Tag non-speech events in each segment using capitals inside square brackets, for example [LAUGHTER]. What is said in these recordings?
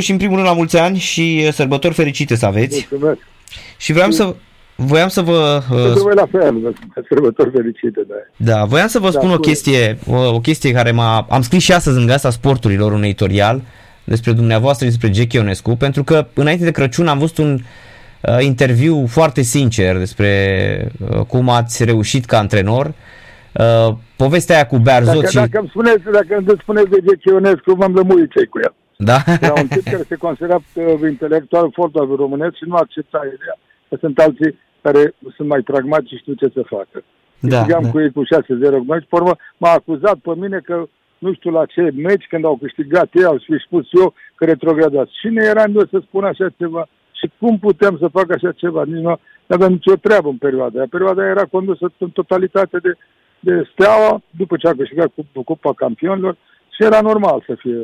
Și în primul rând la mulți ani și uh, sărbători fericite să aveți. Mulțumesc. Și vreau să, voiam să vă... Uh, voi la fel, sărbători fericite, da. Da, voiam să vă da, spun o chestie, o, o chestie care m-a... Am scris și astăzi în Gasta Sporturilor un editorial despre dumneavoastră și despre Jackie Ionescu, pentru că înainte de Crăciun am văzut un uh, interviu foarte sincer despre uh, cum ați reușit ca antrenor. Uh, povestea aia cu Bearzot dacă, și... Dacă îmi spuneți, dacă îmi spuneți de Jackie Ionescu, m-am lămurit ce cu el. Da? Era un tip care se considera uh, intelectual fotbal românesc și nu accepta ideea că sunt alții care sunt mai pragmatici și știu ce să facă. Da, da. cu ei cu 6-0 meci, pe urmă m-a acuzat pe mine că nu știu la ce meci, când au câștigat ei, au fi spus eu că retrogradați. Cine eram eu să spun așa ceva? Și cum puteam să fac așa ceva? Nici nu aveam nicio treabă în perioada aia. Perioada aia era condusă în totalitate de, de steaua, după ce a câștigat Cupa Campionilor, și era normal să fie...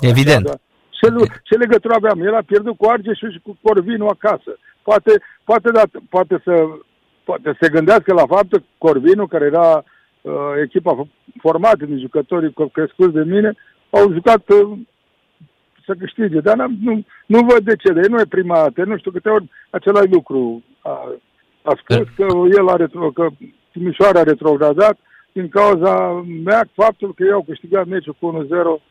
Evident. Așa, ce, ce legătură aveam? El a pierdut cu Argeșul și cu Corvinu acasă. Poate, poate, da, poate, să, poate să se gândească la faptul că Corvinu, care era uh, echipa formată din jucătorii crescuți de mine, au jucat uh, să câștige. Dar nu, nu văd de ce. De nu e prima dată. Nu știu câte ori același lucru a, a spus că el a retro, că Timișoara a retrogradat din cauza mea, faptul că ei au câștigat meciul cu 1-0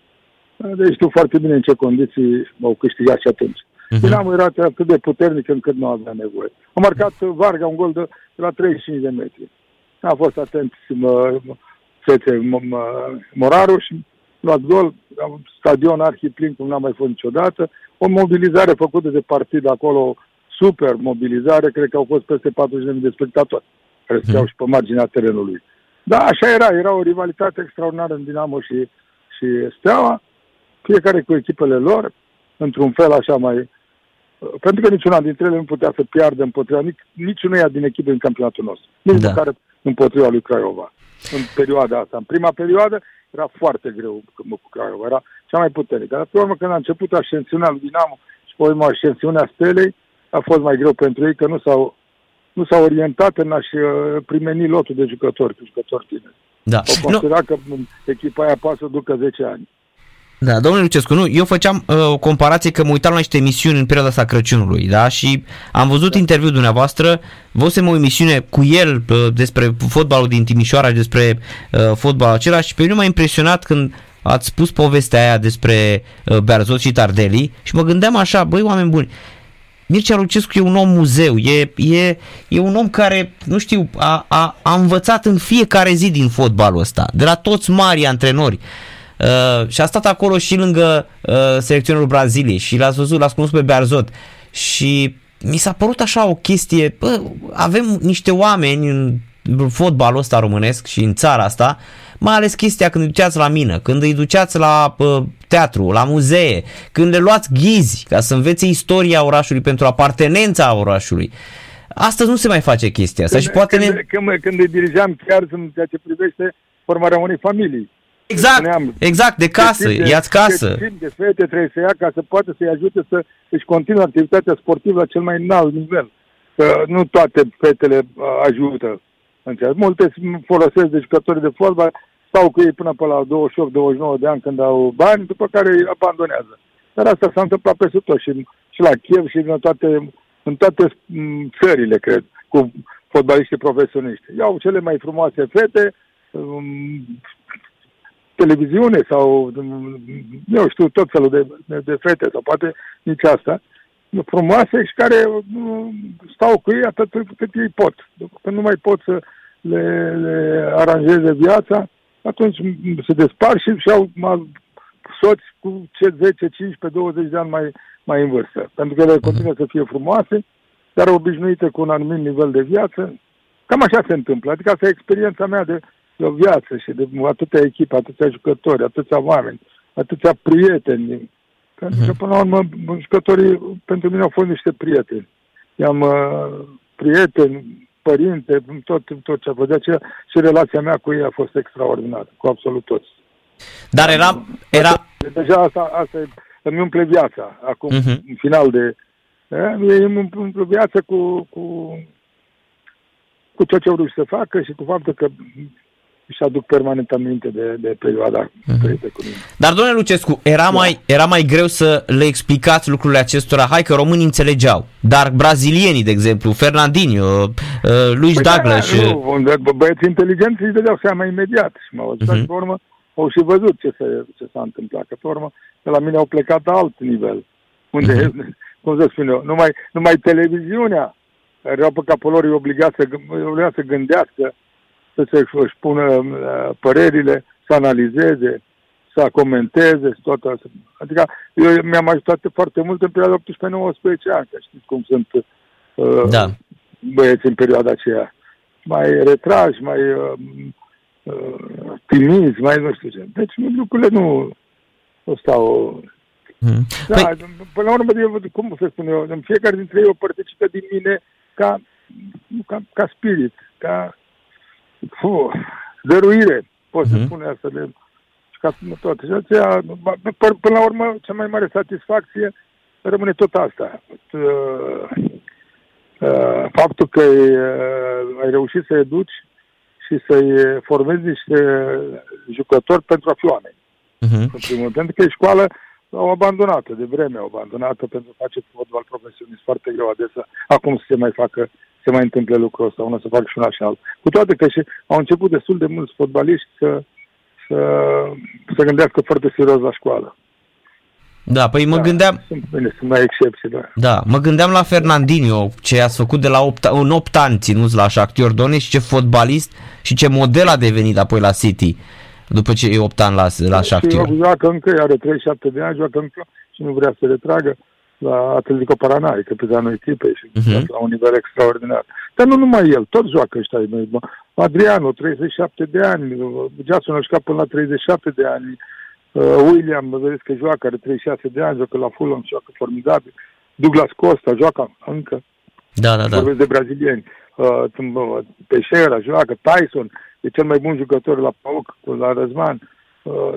deci știu foarte bine în ce condiții au câștigat și atunci. Uh-huh. Dinamo era atât de puternic încât nu avea nevoie. A marcat Varga un gol de, de la 35 de metri. A fost atent mă, fețe Moraru și luat gol, stadion arhiplin cum n-a mai fost niciodată, o mobilizare făcută de partid acolo, super mobilizare, cred că au fost peste 40.000 de spectatori care mhm. stăteau uh-huh. și pe marginea terenului. Da, așa era, era o rivalitate extraordinară în Dinamo și, și Steaua fiecare cu echipele lor, într-un fel așa mai... Pentru că niciuna dintre ele nu putea să piardă împotriva nici, niciunuia din echipe în campionatul nostru. Nici da. măcar împotriva lui Craiova. În perioada asta. În prima perioadă era foarte greu cu Craiova. Era cea mai puternică. Dar pe urmă când a început ascensiunea lui Dinamo și pe urmă ascensiunea Stelei, a fost mai greu pentru ei că nu s-au, nu s-au orientat în a-și uh, primeni lotul de jucători, cu jucători tineri. Da. Au considerat no. că echipa aia poate să ducă 10 ani. Da, domnule Lucescu, nu, eu făceam uh, o comparație că mă uitam la niște emisiuni în perioada asta Crăciunului, da, și am văzut da. interviul dumneavoastră, văzusem o emisiune cu el uh, despre fotbalul din Timișoara, despre uh, fotbalul acela și pe mine m-a impresionat când ați spus povestea aia despre uh, Berzot și Tardelli și mă gândeam așa, băi, oameni buni, Mircea Lucescu e un om muzeu, e, e, e un om care, nu știu, a, a, a învățat în fiecare zi din fotbalul ăsta, de la toți mari antrenori. Uh, Uh, și a stat acolo și lângă uh, selecționerul Braziliei și l-ați văzut, l-ați cunoscut pe Bearzot și mi s-a părut așa o chestie, bă, avem niște oameni în fotbalul ăsta românesc și în țara asta, mai ales chestia când îi duceați la mină, când îi duceați la uh, teatru, la muzee, când le luați ghizi ca să învețe istoria orașului pentru apartenența orașului. Astăzi nu se mai face chestia asta când, și poate când, ne... Când, când îi dirigeam chiar în ceea ce privește formarea unei familii. Exact, spuneam, exact, de casă, de, ia-ți casă. De, de fete trebuie să ia ca să poată să-i ajute să își continue activitatea sportivă la cel mai înalt nivel. Că nu toate fetele uh, ajută. Înțeleg. Multe folosesc de jucători de fotbal, stau cu ei până pe la 28-29 de ani când au bani, după care îi abandonează. Dar asta s-a întâmplat peste tot și, și la Kiev și în toate, în toate mm, țările, cred, cu fotbaliști profesioniști. Iau cele mai frumoase fete, um, televiziune sau, eu știu, tot felul de, de, de fete sau poate nici asta, frumoase și care stau cu ei atât cât ei pot. Când nu mai pot să le, le aranjeze viața, atunci se despar și și-au soți cu ce 10, 15, 20 de ani mai, mai în vârstă. Pentru că ele mhm. continuă să fie frumoase, dar obișnuite cu un anumit nivel de viață. Cam așa se întâmplă. Adică asta e experiența mea de de o viață și de atâtea echipe, atâția jucători, atâția oameni, atâția prieteni. Pentru că, mhm. până la urmă, jucătorii pentru mine au fost niște prieteni. I-am uh, prieteni, părinte, tot, tot ce a fost. De aceea și relația mea cu ei a fost extraordinară, cu absolut toți. Dar era... era... Deja asta, asta îmi umple viața. Acum, uh-huh. în final de... Îmi umple viața cu, cu, cu ceea ce au vrut să facă și cu faptul că își aduc permanent aminte de, de perioada uh-huh. trăită cu mine. Dar, domnule Lucescu, era, da. mai, era mai greu să le explicați lucrurile acestora? Hai că românii înțelegeau, dar brazilienii, de exemplu, Fernandinho, uh, Luis păi Douglas... Da, nu, băieții inteligenți își dădeau seama imediat și m-au ajutat, uh-huh. pe urmă, au și văzut ce, se, ce s-a întâmplat, că pe urmă, de la mine au plecat alt nivel, unde, uh-huh. [LAUGHS] cum să spun eu, numai, numai televiziunea care erau pe capul lor, îi obliga să, obliga să gândească, să se își pună uh, părerile, să analizeze, să comenteze, să toată asta. Adică eu mi-am ajutat foarte mult în perioada 18-19 ani, că știți cum sunt uh, da. băieți în perioada aceea. Mai retrași, mai uh, uh, timizi, mai nu știu ce. Deci lucrurile nu, nu stau... Hmm. Da, păi... până la urmă, eu, cum să spun eu, în fiecare dintre ei o părticică din mine ca, ca, ca spirit, ca fu, dăruire, pot să uh-huh. spun asta de ca toate. Și aceea, până la urmă, cea mai mare satisfacție rămâne tot asta. Uh, uh, faptul că uh, ai reușit să educi și să-i formezi niște jucători pentru a fi oameni. Uh-huh. În primul rând, pentru că e școală au abandonată, de vreme au abandonată pentru a face fotbal profesionist foarte greu adesea. Acum să se mai facă, se mai întâmple lucrul ăsta, una să facă și una și altul. Cu toate că și au început destul de mulți fotbaliști să, să, să gândească foarte serios la școală. Da, păi mă da, gândeam... Sunt, bine, sunt mai excepții, da. Da, mă gândeam la Fernandinho, ce a făcut de la 8, în 8 ani ținuți la Shakhtar Donetsk, ce fotbalist și ce model a devenit apoi la City după ce e 8 ani la, la Shakhtar. Și joacă încă, are 37 de ani, joacă încă și nu vrea să retragă la Atletico Parana, e capitanul echipei și uh-huh. la un nivel extraordinar. Dar nu numai el, tot joacă ăștia. Adriano, 37 de ani, Jason a jucat până la 37 de ani, uh, William, vedeți că joacă, are 36 de ani, joacă la Fulham, joacă formidabil. Douglas Costa joacă încă. Da, da, da. Vorbesc de brazilieni. Uh, Teixeira joacă, Tyson, e cel mai bun jucător la PAOC, la Răzvan, uh,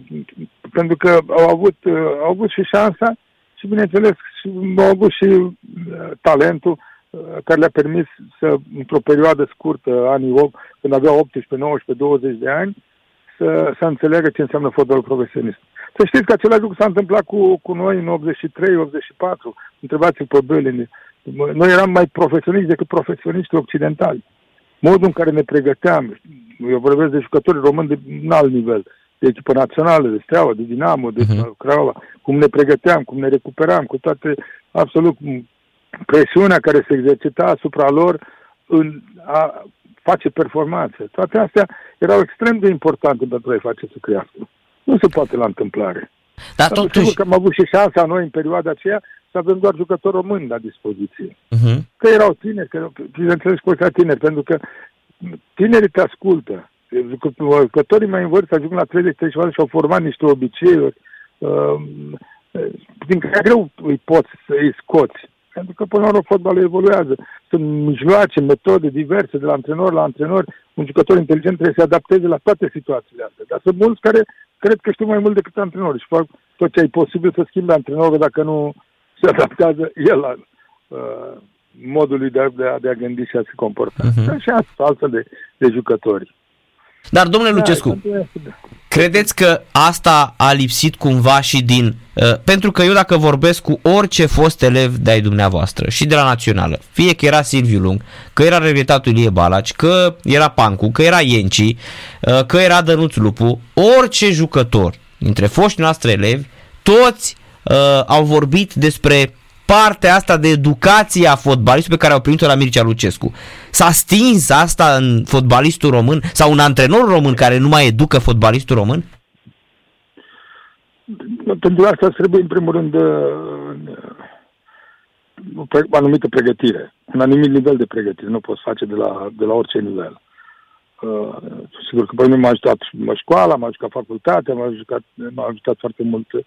pentru că au avut, uh, au avut și șansa și, bineînțeles, și, au avut și uh, talentul uh, care le-a permis să, într-o perioadă scurtă, anii 8, când aveau 18, 19, 20 de ani, să, să înțeleagă ce înseamnă fotbalul profesionist. Să știți că același lucru s-a întâmplat cu, cu noi în 83-84. Întrebați-l pe Belini. Noi eram mai profesioniști decât profesioniști occidentali. Modul în care ne pregăteam, eu vorbesc de jucători români de un alt nivel, de echipă națională, de Steaua, de Dinamo, de uh-huh. Craiova, cum ne pregăteam, cum ne recuperam, cu toate, absolut, presiunea care se exercita asupra lor în a face performanțe. Toate astea erau extrem de importante pentru a-i face să crească. Nu se poate la întâmplare. Dar totuși... Sigur că am avut și șansa noi în perioada aceea să avem doar jucători români la dispoziție. Uh-huh. Că erau tineri, că, bineînțeles că tineri, pentru că tinerii te ascultă. Jucătorii mai în vârstă ajung la 30 30 ani și au format niște obiceiuri uh, din care greu îi poți să îi scoți. Pentru că, până la urmă, fotbalul evoluează. Sunt mijloace, metode diverse, de la antrenor la antrenor. Un jucător inteligent trebuie să se adapteze la toate situațiile astea. Dar sunt mulți care cred că știu mai mult decât antrenori și fac tot ce e posibil să schimbe antrenorul dacă nu se adaptează el la uh, modului de a, de, a, de a gândi și a se comporta. Uh-huh. Și altfel de, de jucători. Dar, domnule da, Lucescu, credeți că asta a lipsit cumva și din... Uh, pentru că eu dacă vorbesc cu orice fost elev de-ai dumneavoastră și de la națională, fie că era Silviu Lung, că era regretatul Ilie Balaci, că era Pancu, că era Ienci, uh, că era Dănuț Lupu, orice jucător dintre foștii noastre elevi, toți uh, au vorbit despre partea asta de educație a fotbalistului pe care au primit-o la Mircea Lucescu. S-a stins asta în fotbalistul român sau un antrenor român care nu mai educă fotbalistul român? Pentru asta trebuie, în primul rând, o anumită pregătire, un anumit nivel de pregătire. Nu poți face de la, de la orice nivel. Uh, sigur că pe mine m-a ajutat școala, m-a ajutat facultatea, m-a ajutat, m-a ajutat foarte mult uh,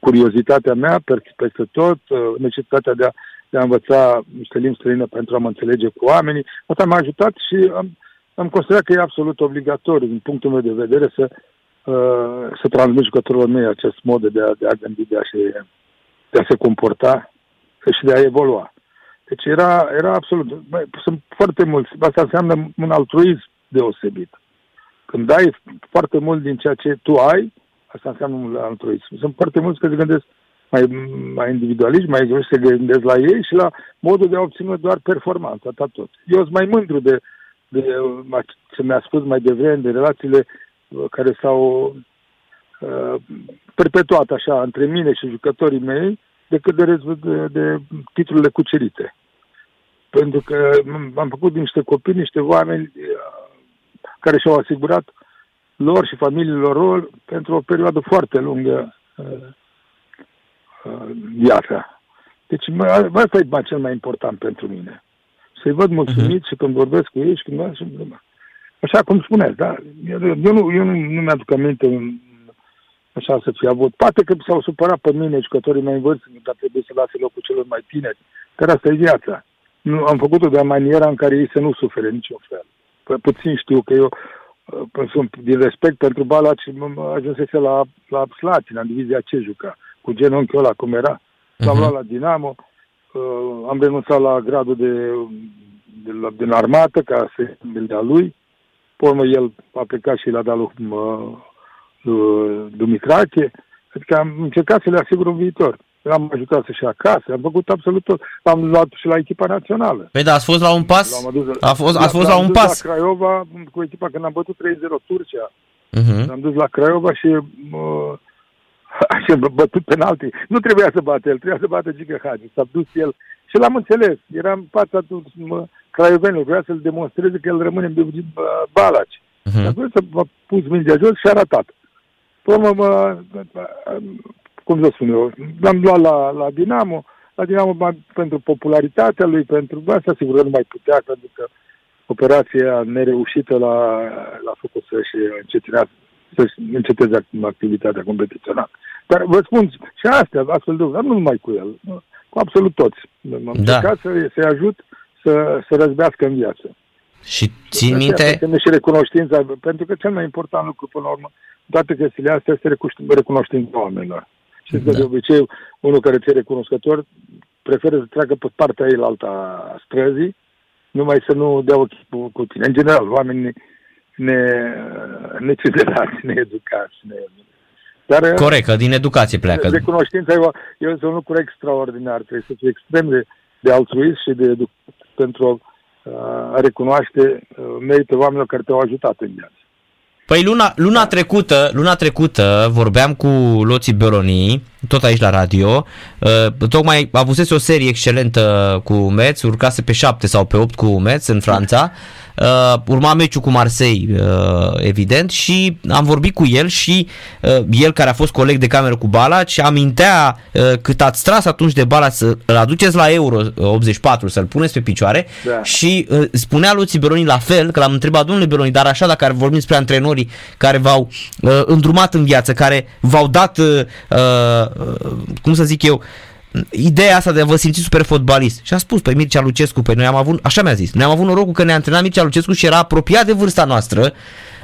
curiozitatea mea peste tot, uh, necesitatea de a, de a învăța niște limbi străine pentru a mă înțelege cu oamenii. Asta m-a ajutat și am, am considerat că e absolut obligatoriu, din punctul meu de vedere, să, uh, să transmit jucătorilor mei acest mod de a, de a gândi, de a, se, de a se comporta și de a evolua. Deci era, era absolut... Bă, sunt foarte mulți. Asta înseamnă un altruism deosebit. când dai foarte mult din ceea ce tu ai, asta înseamnă altruism. Sunt foarte mulți care se gândesc mai, mai individualiști, mai egoiști, se gândesc la ei și la modul de a obține doar performanță, atât tot. Eu sunt mai mândru de, de ce mi-a spus mai devreme, de relațiile uh, care s-au uh, perpetuat așa între mine și jucătorii mei, decât de, de, de titlurile cucerite. Pentru că am făcut niște copii, niște oameni uh, care și-au asigurat lor și familiilor lor pentru o perioadă foarte lungă uh, uh, viața. Deci asta e cel mai important pentru mine. Să-i văd mulțumit uh-huh. și când vorbesc cu ei și când... Așa cum spuneți, da? Eu, eu, nu, eu nu, nu mi-aduc aminte un, așa să fie avut. Poate că s-au supărat pe mine jucătorii mai în vârstă, dar trebuie să lase locul celor mai tineri. Dar asta e viața. Nu, am făcut-o de maniera în care ei să nu sufere niciun fel. Pu- puțin știu că eu uh, sunt din respect pentru Balaci, ajunsese la, la Slatina, în divizia ce juca, cu genunchiul ăla cum era. L-am uh-huh. luat la Dinamo, uh, am renunțat la gradul de, de, de din armată ca să de-a lui. Pe urmă el a plecat și l-a dat lui uh, Dumitrache, adică am încercat să le asigur un viitor. L-am ajutat să-și acasă, am făcut absolut tot. L-am luat și la echipa națională. Păi da, ați fost la un pas? adus, a fost, ați fost la un pas? la Craiova cu echipa când am bătut 3-0 Turcia. Uh-huh. Am dus la Craiova și uh, [LAUGHS] și bătut penalti. Nu trebuia să bată el, trebuia să bată Giga Hagi. S-a dus el și l-am înțeles. Era în fața craiovenilor, vrea să-l demonstreze că el rămâne în Balaci. Uh-huh. Atunci s-a pus mingea jos și a ratat. Până mă, cum să spun eu, l-am luat la, la Dinamo, la Dinamo pentru popularitatea lui, pentru asta sigur că nu mai putea, pentru că operația nereușită l-a, l-a făcut să-și încetinească să-și înceteze activitatea competițională. Dar vă spun, și astea, astfel de dar nu numai cu el, cu absolut toți. Am da. încercat să, să-i ajut să, să răzbească în viață. Și țin minte... Și recunoștința, pentru că cel mai important lucru, până la urmă, toate chestiile astea este recunoștința oamenilor. Și da. de obicei, unul care ți-e recunoscător preferă să treacă pe partea ei la alta străzii, numai să nu dea ochi cu, cu tine. În general, oamenii ne, necizelați, needucați. Ne... Dar, Corect, că din educație pleacă. Recunoștința e, e un lucru extraordinar. Trebuie să fie extrem de, de altruist și de educat pentru a recunoaște uh, merită oamenilor care te-au ajutat în viață. Păi luna, luna, trecută, luna trecută vorbeam cu Loții Beloni, tot aici la radio, uh, tocmai avusese o serie excelentă cu Metz, urcase pe 7 sau pe 8 cu Metz în Franța, uh, [LAUGHS] urma meciul cu Marseille, uh, evident, și am vorbit cu el și uh, el care a fost coleg de cameră cu Balaci amintea uh, cât ați tras atunci de Balaci să-l aduceți la Euro 84, să-l puneți pe picioare da. și uh, spunea lui Beroni la fel, că l-am întrebat, domnule Beroni, dar așa dacă vorbim despre antrenorii care v-au uh, îndrumat în viață, care v-au dat, uh, uh, cum să zic eu, uh, ideea asta de a vă simți super fotbalist. Și a spus, pe Mircea Lucescu, pe noi am avut, așa mi-a zis, noi am avut norocul că ne-a antrenat Mircea Lucescu și era apropiat de vârsta noastră.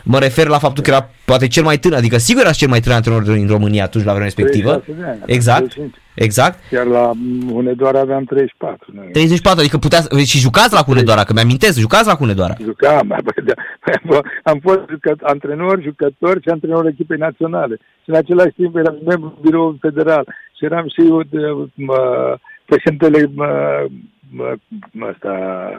Mă refer la faptul că era poate cel mai tânăr, adică sigur era cel mai tânăr antrenor din România atunci la vremea respectivă. Exact. Exact. Iar la Hunedoara aveam 34. 34, adică putea și jucați la Hunedoara, că mi-amintesc, jucați la Hunedoara. Jucam, [LAUGHS] da. am fost jucat, antrenor, jucător și antrenor echipei naționale. Și în același timp eram membru biroul federal și eram și eu de, mă, președintele mă, mă, mă, asta,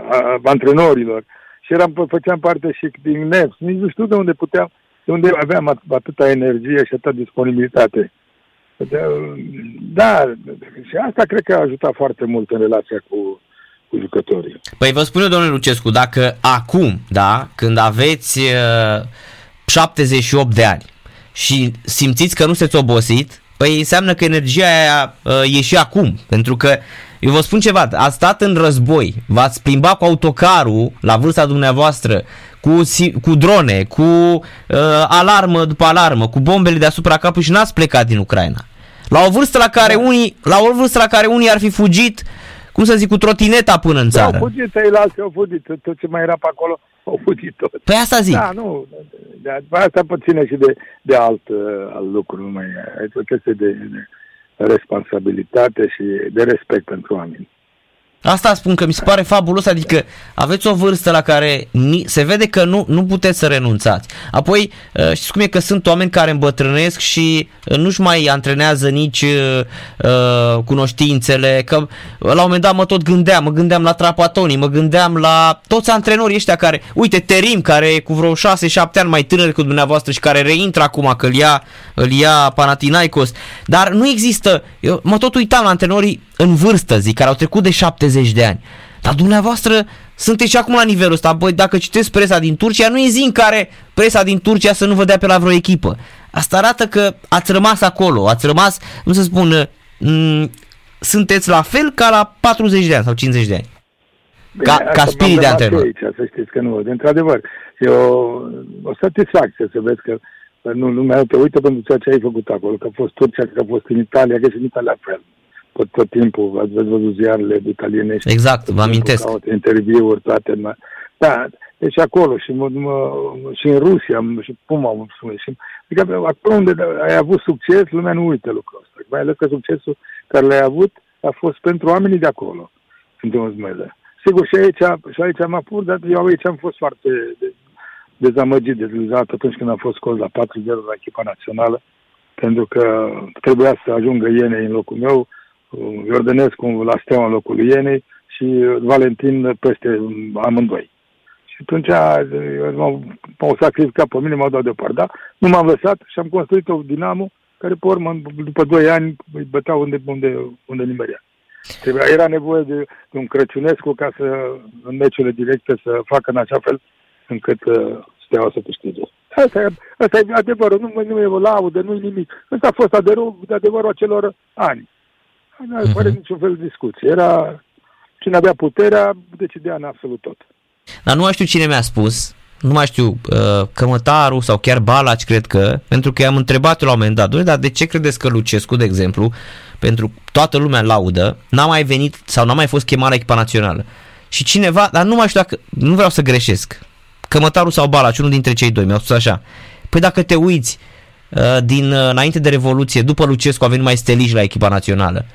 a, antrenorilor. Și eram, făceam parte și din NEPS. Nici nu știu de unde puteam, de unde aveam atâta energie și atâta disponibilitate. Da, și asta cred că a ajutat foarte mult în relația cu, cu jucătorii. Păi vă spun eu, domnule Lucescu, dacă acum, da, când aveți uh, 78 de ani și simțiți că nu sunteți obosit, păi înseamnă că energia aia uh, e și acum, pentru că eu vă spun ceva, ați stat în război, v-ați plimbat cu autocarul la vârsta dumneavoastră, cu, cu drone, cu uh, alarmă după alarmă, cu bombele deasupra capului și n-ați plecat din Ucraina. La o vârstă la care da. unii, la o vârstă la care unii ar fi fugit, cum să zic, cu trotineta până în țară. Au fugit, ceilalți au fugit, tot ce mai era pe acolo au fugit tot. Păi asta zic. Da, nu, de, de asta puține și de, de alt, alt lucru, nu mai e o chestie de, de responsabilitate și de respect pentru oameni. Asta spun că mi se pare fabulos, adică aveți o vârstă la care ni, se vede că nu, nu puteți să renunțați. Apoi, uh, știți cum e că sunt oameni care îmbătrânesc și uh, nu-și mai antrenează nici uh, uh, cunoștințele, că la un moment dat mă tot gândeam, mă gândeam la Trapatoni, mă gândeam la toți antrenorii ăștia care, uite, Terim, care e cu vreo 6-7 ani mai tânăr decât dumneavoastră și care reintră acum că îl ia, îl ia Panathinaikos, dar nu există, eu mă tot uitam la antrenorii în vârstă, zic, care au trecut de 70 de ani. Dar dumneavoastră sunteți și acum la nivelul ăsta. Băi, dacă citesc presa din Turcia, nu e zi în care presa din Turcia să nu vă dea pe la vreo echipă. Asta arată că ați rămas acolo, ați rămas, nu să spun, m- sunteți la fel ca la 40 de ani sau 50 de ani. Ca, Bine, ca asta spirit m-am de rămas antrenor. Aici, să știți că nu, de într-adevăr, e o, o satisfacție să vezi că nu, lumea te uită pentru ceea ce ai făcut acolo, că a fost Turcia, că a fost în Italia, că și în Italia la fel. Tot, tot timpul, ați văzut ziarele italienești. Exact, tot vă timpul amintesc. Caută interviuri, toate. Mă. Da, deci acolo și, mă, mă, și în Rusia, mă, și Puma, mă spune. Și, adică acolo unde ai avut succes, lumea nu uită lucrul ăsta. Mai ales că succesul care l-ai avut a fost pentru oamenii de acolo, în mele. Sigur, și aici, și aici am apur, dar eu aici am fost foarte de, dezamăgit, deziluzat atunci când am fost scos la 4-0 la echipa națională, pentru că trebuia să ajungă Ienei în locul meu, Iordănescu la steaua în locul lui Ienei și Valentin peste amândoi. Și atunci m-au, m-au sacrificat pe mine, m-au dat deoparte. Da? Nu m-am lăsat și am construit o dinamo care, pe urmă, după 2 ani, îi băteau unde, unde, unde nimerea. Trebuia, era nevoie de, de un Crăciunescu ca să, în meciurile directe, să facă în așa fel încât uh, steaua să câștige. Asta e, asta e adevărul, nu, nu e o laudă, nu e nimic. Asta a fost adevărul, adevărul acelor ani. Nu uh-huh. fără niciun fel de discuție. Era, cine avea puterea, decidea în absolut tot. Dar nu mai știu cine mi-a spus, nu mai știu, uh, Cămătaru sau chiar Balaci, cred că, pentru că i-am întrebat la un moment dat, dar de ce credeți că Lucescu, de exemplu, pentru toată lumea laudă, n-a mai venit sau n-a mai fost chemat la echipa națională? Și cineva, dar nu mai știu dacă, nu vreau să greșesc, Cămătaru sau Balaci, unul dintre cei doi, mi-au spus așa, păi dacă te uiți uh, din uh, înainte de Revoluție, după Lucescu a venit mai steliși la echipa națională.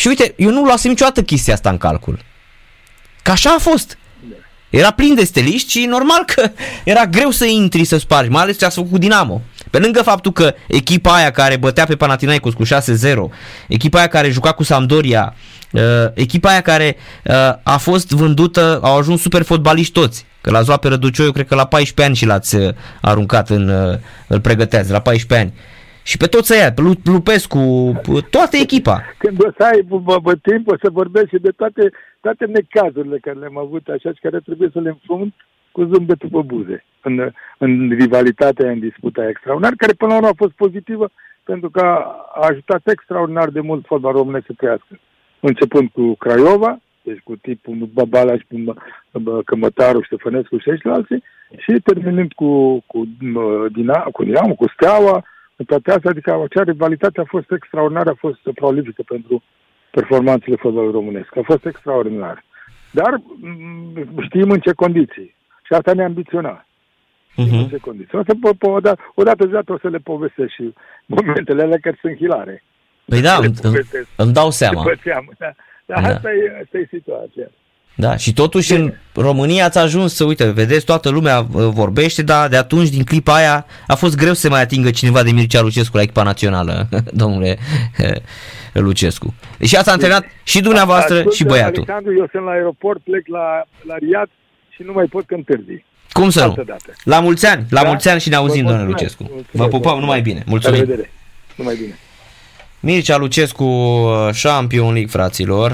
Și uite, eu nu luasem niciodată chestia asta în calcul. Că așa a fost. Era plin de steliști și normal că era greu să intri să spargi, mai ales ce a făcut cu Dinamo. Pe lângă faptul că echipa aia care bătea pe Panathinaikos cu 6-0, echipa aia care juca cu Sampdoria, uh, echipa aia care uh, a fost vândută, au ajuns super fotbaliști toți. Că l-ați luat pe Răducioiu, cred că la 14 ani și l-ați uh, aruncat în, uh, îl pregăteați, la 14 ani. Și pe toți ăia, pe Lupescu, toată echipa. Când o să ai bă, bă, timp, o să vorbesc și de toate, toate necazurile care le-am avut așa și care trebuie să le înfrunt cu zâmbetul pe buze în, în rivalitatea, în disputa extraordinar, care până la urmă a fost pozitivă pentru că a ajutat extraordinar de mult fotbal românesc să trăiască. Începând cu Craiova, deci cu tipul Babala și Cămătaru, Ștefănescu și alții, și terminând cu, cu, Dinamo, cu Dinamo, cu Steaua, în toate astea, adică acea rivalitate a fost extraordinară, a fost prolifică pentru performanțele fotbalului românesc. A fost extraordinar. Dar știm în ce condiții. Și asta ne ambiționa. Uh-huh. În ce condiții. O să, po, po, odată, odată de dată o să le povestesc și [LAUGHS] momentele alea care sunt hilare. Păi da, îmi, îmi dau seama. Pățeam, da. Dar da. asta, e, asta e situația. Da, și totuși în România ați ajuns să, uite, vedeți, toată lumea vorbește, dar de atunci, din clipa aia, a fost greu să mai atingă cineva de Mircea Lucescu la echipa națională, [LAUGHS] domnule Lucescu. Și ați antrenat și dumneavoastră Ascult, și băiatul. Alexandru, eu sunt la aeroport, plec la, la Riad și nu mai pot că întârzi. Cum să nu? Dată. La mulți ani, la da? mulți ani și ne auzim, domnule Lucescu. Mulțumesc, Vă pupăm, numai bine. Mulțumim. La revedere. Numai bine. Mircea Lucescu, Champion League, fraților.